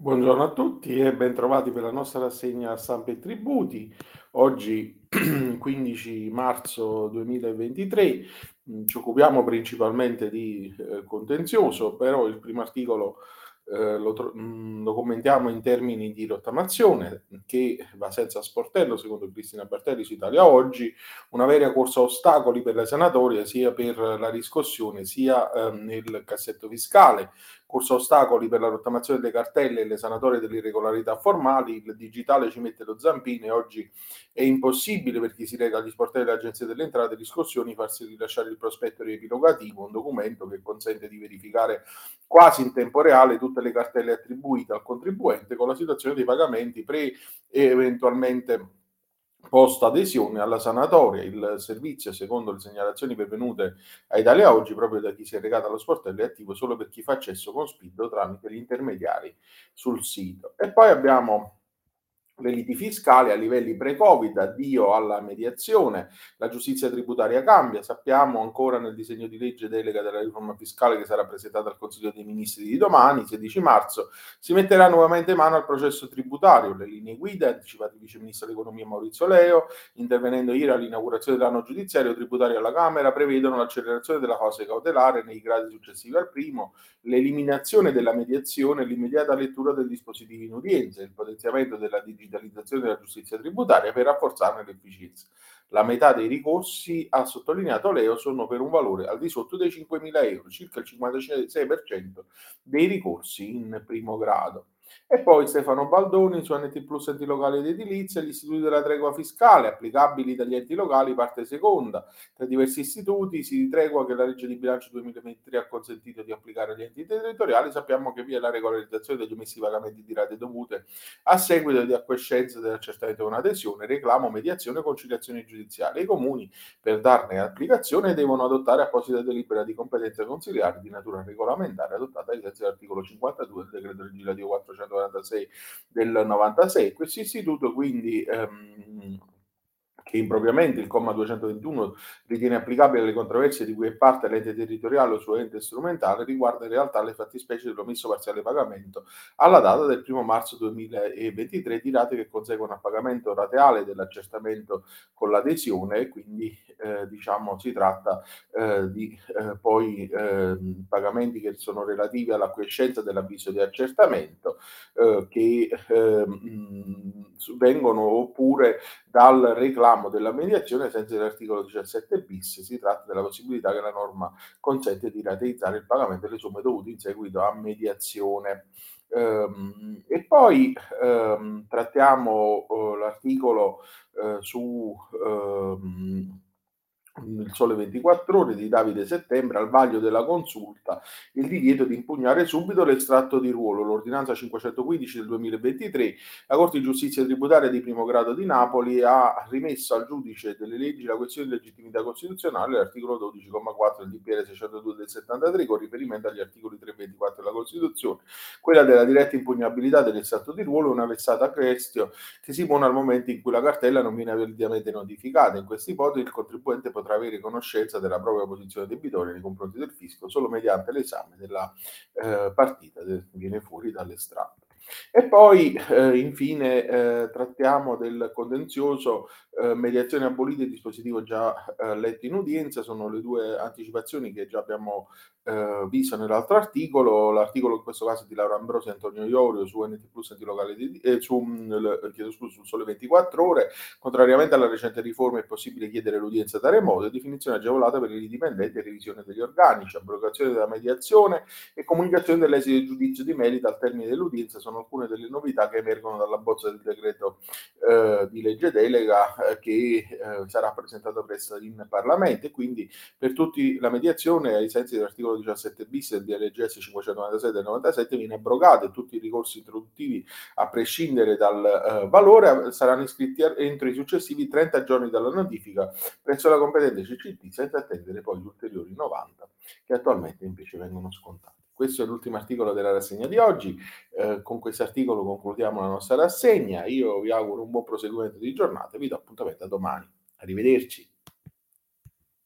Buongiorno a tutti e bentrovati per la nostra rassegna stampa e tributi. Oggi 15 marzo 2023 mh, ci occupiamo principalmente di eh, contenzioso, però il primo articolo eh, lo, tro- mh, lo commentiamo in termini di rottamazione che va senza sportello, secondo Cristina Bertelli su Italia Oggi, una vera corsa a ostacoli per la sanatoria sia per la riscossione sia eh, nel cassetto fiscale. Corso ostacoli per la rottamazione delle cartelle e le sanatorie delle irregolarità formali, il digitale ci mette lo zampino e oggi è impossibile per chi si reca agli sportelli dell'Agenzia delle Entrate e riscossioni farsi rilasciare il prospetto riepilogativo, un documento che consente di verificare quasi in tempo reale tutte le cartelle attribuite al contribuente con la situazione dei pagamenti pre e eventualmente post adesione alla sanatoria. Il servizio, secondo le segnalazioni pervenute a Italia Oggi, proprio da chi si è recato allo sportello, è attivo solo per chi fa accesso con SPID tramite gli intermediari sul sito. E poi abbiamo le liti fiscali a livelli pre-Covid, addio alla mediazione, la giustizia tributaria cambia, sappiamo ancora nel disegno di legge delega della riforma fiscale che sarà presentata al Consiglio dei Ministri di domani, 16 marzo, si metterà nuovamente mano al processo tributario, le linee guida anticipate il Vice Ministro dell'Economia Maurizio Leo, intervenendo ieri all'inaugurazione dell'anno giudiziario tributario alla Camera, prevedono l'accelerazione della fase cautelare nei gradi successivi al primo, l'eliminazione della mediazione e l'immediata lettura dei dispositivi in udienza, il potenziamento della digitalizzazione digitalizzazione della giustizia tributaria per rafforzarne l'efficienza. La metà dei ricorsi, ha sottolineato Leo, sono per un valore al di sotto dei 5.000 euro, circa il 56% dei ricorsi in primo grado. E poi Stefano Baldoni su NT Plus enti locali ed edilizia, gli istituti della tregua fiscale applicabili dagli enti locali, parte seconda. Tra diversi istituti si ritregua che la legge di bilancio 2023 ha consentito di applicare agli enti territoriali. Sappiamo che vi è la regolarizzazione degli omessi pagamenti di rate dovute a seguito di acquiescenza dell'accertamento di un'adesione, reclamo, mediazione e conciliazione giudiziale. I comuni, per darne applicazione, devono adottare apposita delibera di competenza consigliare di natura regolamentare adottata ai sensi dell'articolo 52 del decreto legislativo 400 446 del 96. Questo istituto quindi ehm, che impropriamente il comma 221 ritiene applicabile alle controversie di cui è parte l'ente territoriale o suo ente strumentale, riguarda in realtà le fattispecie dell'omesso parziale pagamento alla data del 1 marzo 2023 di rate che conseguono a pagamento rateale dell'accertamento con l'adesione e quindi eh, diciamo si tratta eh, di eh, poi ehm, pagamenti che sono relativi alla quiescenza dell'avviso di accertamento eh, che ehm, vengono oppure dal reclamo della mediazione senza l'articolo 17 bis. Si tratta della possibilità che la norma consente di rateizzare il pagamento delle somme dovute in seguito a mediazione. Um, e poi um, trattiamo uh, l'articolo uh, su um, il Sole 24 Ore di Davide Settembre al vaglio della consulta il divieto di impugnare subito l'estratto di ruolo, l'ordinanza 515 del 2023. La Corte di Giustizia Tributaria di primo grado di Napoli ha rimesso al giudice delle leggi la questione di legittimità costituzionale, l'articolo 12,4 del DPR 602 del 73 con riferimento agli articoli 324 della Costituzione. Quella della diretta impugnabilità dell'estratto di ruolo è una vessata questione che si pone al momento in cui la cartella non viene validamente notificata. In questa ipotesi il contribuente potrà potrà avere conoscenza della propria posizione debitoria nei confronti del fisco solo mediante l'esame della eh, partita che viene fuori dall'estratto. E poi eh, infine eh, trattiamo del contenzioso eh, mediazione abolita e dispositivo già eh, letto in udienza, sono le due anticipazioni che già abbiamo eh, visto nell'altro articolo, l'articolo in questo caso di Laura Ambrosi e Antonio Iorio su NT Plus Antilocale di, eh, su, l, chiedo scusa, sul Sole 24 Ore, contrariamente alla recente riforma è possibile chiedere l'udienza da remoto, definizione agevolata per i dipendenti e revisione degli organici, abrogazione della mediazione e comunicazione dell'esito di giudizio di merito al termine dell'udienza. Sono alcune delle novità che emergono dalla bozza del decreto eh, di legge delega eh, che eh, sarà presentato presto in Parlamento e quindi per tutti la mediazione ai sensi dell'articolo 17 bis del DLGS 596 del 97 viene abrogata e tutti i ricorsi introduttivi a prescindere dal eh, valore saranno iscritti entro i successivi 30 giorni dalla notifica presso la competente CCT senza attendere poi gli ulteriori 90 che attualmente invece vengono scontati. Questo è l'ultimo articolo della rassegna di oggi. Eh, con questo articolo concludiamo la nostra rassegna. Io vi auguro un buon proseguimento di giornata e vi do appuntamento a domani. Arrivederci.